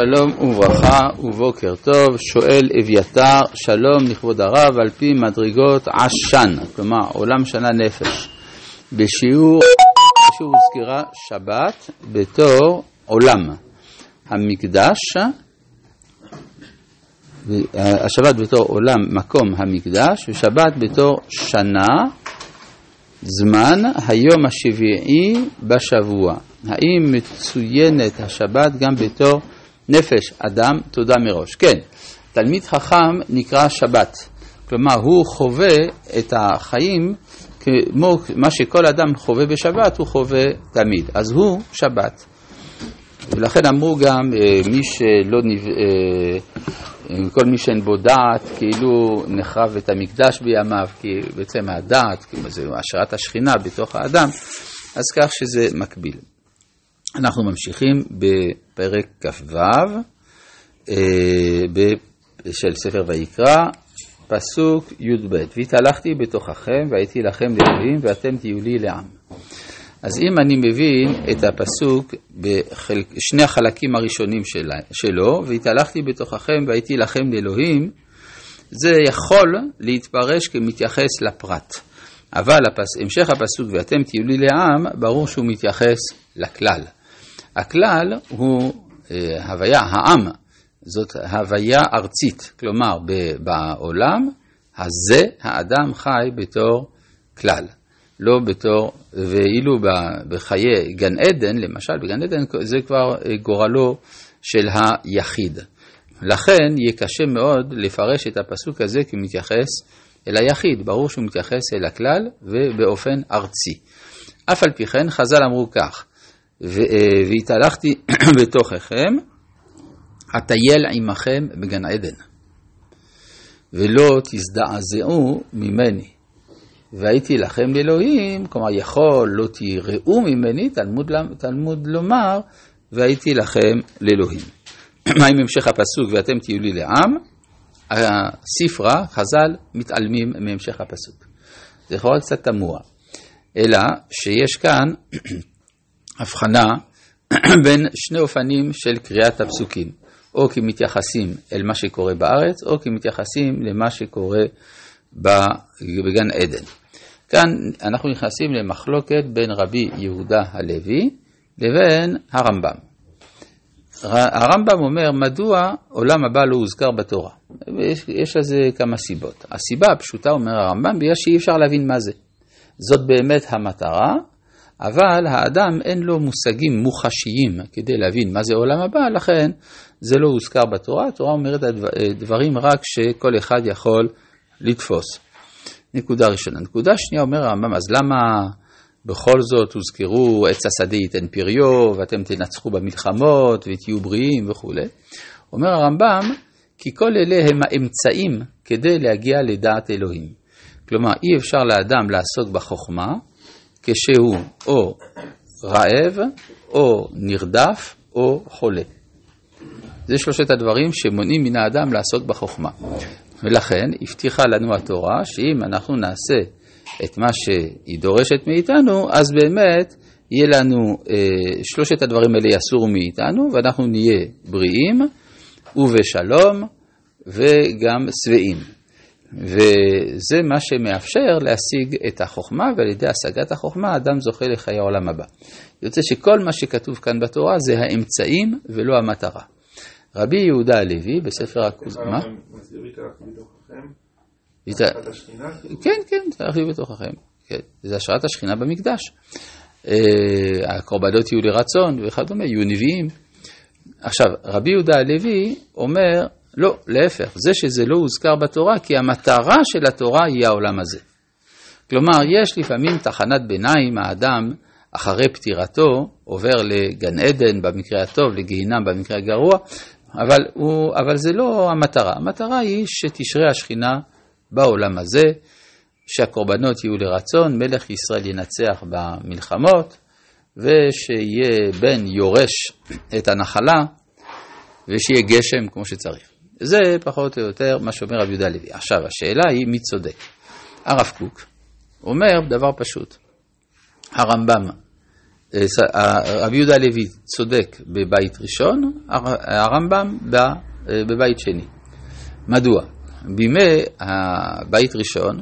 שלום וברכה ובוקר טוב, שואל אביתר, שלום לכבוד הרב, על פי מדרגות עשן, כלומר עולם שנה נפש. בשיעור, בשיעור הוזכרה שבת בתור עולם. המקדש, השבת בתור עולם, מקום המקדש, ושבת בתור שנה, זמן, היום השביעי בשבוע. האם מצוינת השבת גם בתור נפש אדם? תודה מראש. כן, תלמיד חכם נקרא שבת. כלומר, הוא חווה את החיים כמו מה שכל אדם חווה בשבת, הוא חווה תמיד. אז הוא שבת. ולכן אמרו גם, אה, מי שלא, נב... אה, כל מי שאין בו דעת, כאילו נחרב את המקדש בימיו, כי בעצם הדעת, כאילו זה השראת השכינה בתוך האדם, אז כך שזה מקביל. אנחנו ממשיכים בפרק כ"ו אה, של ספר ויקרא, פסוק י"ב: והתהלכתי בתוככם והייתי לכם לאלוהים ואתם תהיו לי לעם. אז אם אני מבין את הפסוק בשני החלקים הראשונים שלו, והתהלכתי בתוככם והייתי לכם לאלוהים, זה יכול להתפרש כמתייחס לפרט. אבל הפס, המשך הפסוק ואתם תהיו לי לעם, ברור שהוא מתייחס לכלל. הכלל הוא אה, הוויה, העם, זאת הוויה ארצית, כלומר בעולם הזה האדם חי בתור כלל, לא בתור, ואילו בחיי גן עדן, למשל בגן עדן זה כבר אה, גורלו של היחיד. לכן יהיה קשה מאוד לפרש את הפסוק הזה כמתייחס אל היחיד, ברור שהוא מתייחס אל הכלל ובאופן ארצי. אף על פי כן חז"ל אמרו כך, והתהלכתי בתוככם, אטייל עמכם בגן עדן, ולא תזדעזעו ממני. והייתי לכם לאלוהים, כלומר יכול לא תיראו ממני, תלמוד, תלמוד לומר, והייתי לכם לאלוהים. מה עם המשך הפסוק ואתם תהיו לי לעם? הספרה, חז"ל, מתעלמים מהמשך הפסוק. זה יכול קצת תמוה, אלא שיש כאן הבחנה בין שני אופנים של קריאת הפסוקים, או כי מתייחסים אל מה שקורה בארץ, או כי מתייחסים למה שקורה בגן עדן. כאן אנחנו נכנסים למחלוקת בין רבי יהודה הלוי לבין הרמב"ם. הרמב"ם אומר מדוע עולם הבא לא הוזכר בתורה. יש, יש לזה כמה סיבות. הסיבה הפשוטה, אומר הרמב"ם, בגלל שאי אפשר להבין מה זה. זאת באמת המטרה, אבל האדם אין לו מושגים מוחשיים כדי להבין מה זה עולם הבא, לכן זה לא הוזכר בתורה, התורה אומרת דברים רק שכל אחד יכול לתפוס. נקודה ראשונה. נקודה שנייה אומר הרמב"ם, אז למה בכל זאת הוזכרו עץ השדה ייתן פריו, ואתם תנצחו במלחמות ותהיו בריאים וכולי? אומר הרמב"ם, כי כל אלה הם האמצעים כדי להגיע לדעת אלוהים. כלומר, אי אפשר לאדם לעסוק בחוכמה כשהוא או רעב, או נרדף, או חולה. זה שלושת הדברים שמונעים מן האדם לעסוק בחוכמה. ולכן הבטיחה לנו התורה שאם אנחנו נעשה את מה שהיא דורשת מאיתנו, אז באמת יהיה לנו, אה, שלושת הדברים האלה יסורו מאיתנו, ואנחנו נהיה בריאים ובשלום וגם שבעים. וזה מה שמאפשר להשיג את החוכמה, ועל ידי השגת החוכמה האדם זוכה לחיי העולם הבא. יוצא שכל מה שכתוב כאן בתורה זה האמצעים ולא המטרה. רבי יהודה הלוי בספר הכוז... מה? כן, כן, זה להחליף בתוככם. כן, זה השראת השכינה במקדש. אה, הקורבנות יהיו לרצון וכדומה, יהיו נביאים. עכשיו, רבי יהודה הלוי אומר, לא, להפך, זה שזה לא הוזכר בתורה, כי המטרה של התורה היא העולם הזה. כלומר, יש לפעמים תחנת ביניים, האדם, אחרי פטירתו, עובר לגן עדן במקרה הטוב, לגיהינם במקרה הגרוע, אבל, הוא, אבל זה לא המטרה. המטרה היא שתשרה השכינה בעולם הזה, שהקורבנות יהיו לרצון, מלך ישראל ינצח במלחמות, ושיהיה בן יורש את הנחלה, ושיהיה גשם כמו שצריך. זה פחות או יותר מה שאומר רבי יהודה לוי. עכשיו, השאלה היא מי צודק. הרב קוק אומר דבר פשוט. הרמב"ם רבי יהודה הלוי צודק בבית ראשון, הרמב"ם בבית שני. מדוע? בימי הבית ראשון,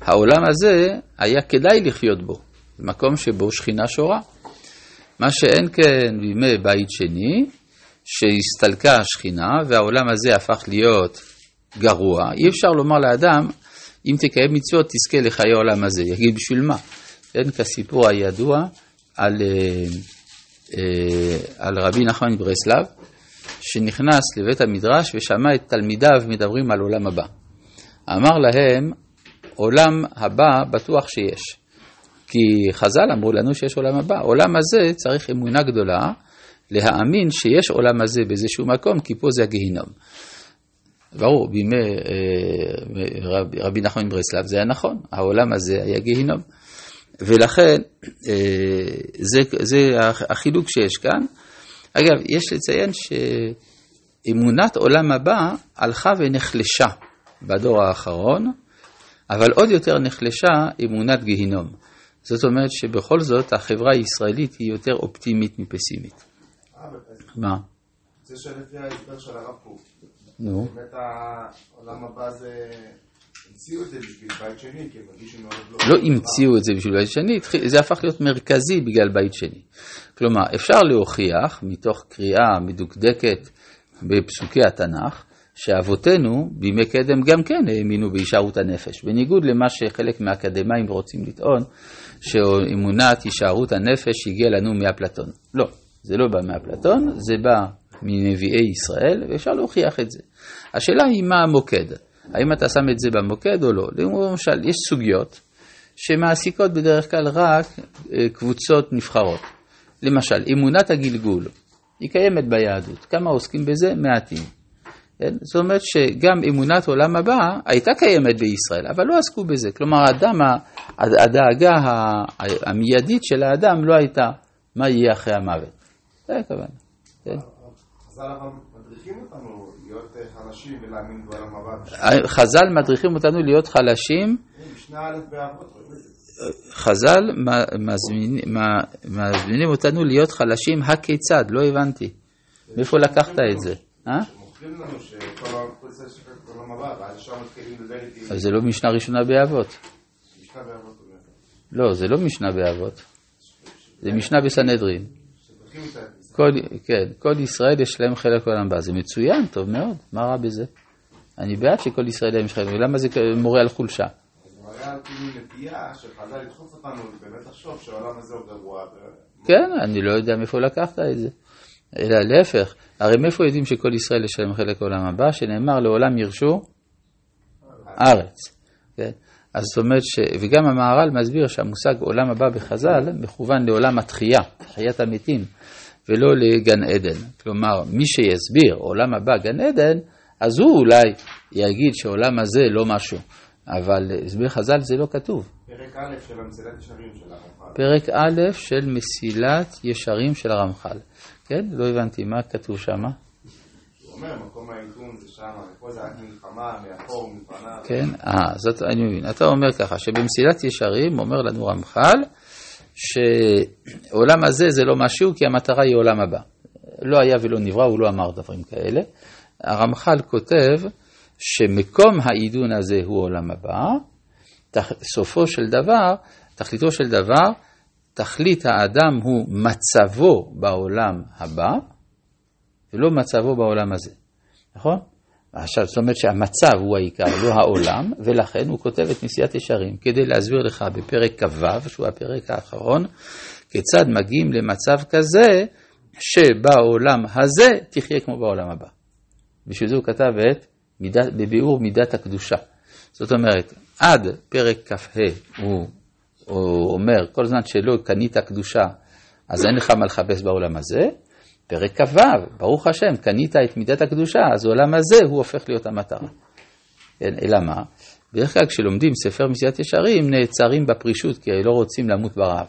העולם הזה היה כדאי לחיות בו, במקום שבו שכינה שורה. מה שאין כן בימי בית שני, שהסתלקה השכינה והעולם הזה הפך להיות גרוע, אי אפשר לומר לאדם, אם תקיים מצוות תזכה לחיי העולם הזה. יגיד בשביל מה? כן, כסיפור הידוע על, אה, אה, על רבי נחמן מברסלב, שנכנס לבית המדרש ושמע את תלמידיו מדברים על עולם הבא. אמר להם, עולם הבא בטוח שיש. כי חז"ל אמרו לנו שיש עולם הבא. עולם הזה צריך אמונה גדולה להאמין שיש עולם הזה באיזשהו מקום, כי פה זה הגיהינום. ברור, בימי אה, רבי, רבי נחמן מברסלב זה היה נכון, העולם הזה היה גיהינום. ולכן אה, זה, זה החילוק שיש כאן. אגב, יש לציין שאמונת עולם הבא הלכה ונחלשה בדור האחרון, אבל עוד יותר נחלשה אמונת גיהינום. זאת אומרת שבכל זאת החברה הישראלית היא יותר אופטימית מפסימית. מה? זה שלפי ההסבר של הרב קוק. נו. באמת העולם הבא זה... המציאו את זה בשביל בית שני, כי הם הרגישו מאוד לא... לא המציאו את זה בשביל בית שני, זה הפך להיות מרכזי בגלל בית שני. כלומר, אפשר להוכיח מתוך קריאה מדוקדקת בפסוקי התנ"ך, שאבותינו בימי קדם גם כן האמינו בהישארות הנפש, בניגוד למה שחלק מהאקדמאים רוצים לטעון, שאמונת הישארות הנפש הגיעה לנו מאפלטון. לא, זה לא בא מאפלטון, זה בא מנביאי ישראל, ואפשר להוכיח את זה. השאלה היא מה המוקד. האם אתה שם את זה במוקד או לא. למשל, יש סוגיות שמעסיקות בדרך כלל רק אה, קבוצות נבחרות. למשל, אמונת הגלגול, היא קיימת ביהדות. כמה עוסקים בזה? מעטים. כן? זאת אומרת שגם אמונת עולם הבא הייתה קיימת בישראל, אבל לא עסקו בזה. כלומר, האדם, הדאגה המיידית של האדם לא הייתה מה יהיה אחרי המוות. זה הכוונה. חז"ל מדריכים אותנו להיות חלשים. חז"ל מזמינים אותנו להיות חלשים, הכיצד? לא הבנתי. מאיפה לקחת את זה? אה? אז זה לא משנה ראשונה באבות. לא, זה לא משנה באבות. זה משנה בסנהדרין. כל, כן, כל ישראל יש להם חלק עולם הבא. זה מצוין, טוב מאוד, מה רע בזה? אני בעד שכל ישראל יש חלק, למה זה מורה על חולשה? זה מראה על כאילו נטייה שחז"ל לדחוף אותנו באמת לחשוב שהעולם הזה הוא גרוע. כן, אני לא יודע מאיפה לקחת את זה. אלא להפך, הרי מאיפה יודעים שכל ישראל יש להם חלק עולם הבא, שנאמר לעולם ירשו ארץ. כן? אז זאת אומרת ש... וגם המהר"ל מסביר שהמושג עולם הבא בחז"ל מכוון לעולם התחייה, תחיית המתים. ולא לגן עדן. כלומר, מי שיסביר עולם הבא גן עדן, אז הוא אולי יגיד שעולם הזה לא משהו. אבל הסביר חז"ל זה לא כתוב. פרק א' של מסילת ישרים של הרמח"ל. פרק א' של מסילת ישרים של הרמח"ל. כן? לא הבנתי, מה כתוב שם? הוא אומר, מקום העיתון זה שם, פה זה רק מלחמה, מאחור, מלפניו. כן, אה, זאת אני מבין. אתה אומר ככה, שבמסילת ישרים אומר לנו רמח"ל, שעולם הזה זה לא משהו כי המטרה היא עולם הבא. לא היה ולא נברא, הוא לא אמר דברים כאלה. הרמח"ל כותב שמקום העידון הזה הוא עולם הבא, סופו של דבר, תכליתו של דבר, תכלית האדם הוא מצבו בעולם הבא, ולא מצבו בעולם הזה, נכון? עכשיו, זאת אומרת שהמצב הוא העיקר, לא העולם, ולכן הוא כותב את נשיאת ישרים, כדי להסביר לך בפרק כ"ו, שהוא הפרק האחרון, כיצד מגיעים למצב כזה, שבעולם הזה תחיה כמו בעולם הבא. בשביל זה הוא כתב את מידת, בביאור מידת הקדושה. זאת אומרת, עד פרק כ"ה הוא, הוא אומר, כל זמן שלא קנית קדושה, אז אין לך מה לחפש בעולם הזה, פרק כ"ו, ברוך השם, קנית את מידת הקדושה, אז העולם הזה הוא הופך להיות המטרה. כן, אלא מה? בדרך כלל כשלומדים ספר מסיעת ישרים נעצרים בפרישות כי לא רוצים למות ברעב.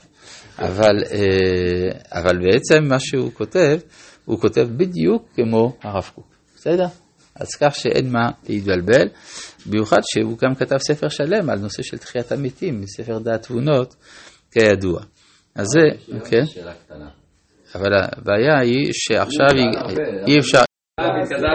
אבל, אה, אבל בעצם מה שהוא כותב, הוא כותב בדיוק כמו הרב קוק, בסדר? אז כך שאין מה להתבלבל, במיוחד שהוא גם כתב ספר שלם על נושא של תחיית המתים, ספר דעת תבונות, כידוע. אז זה, כן, שאלה קטנה. אבל הבעיה היא שעכשיו אי- אפשר,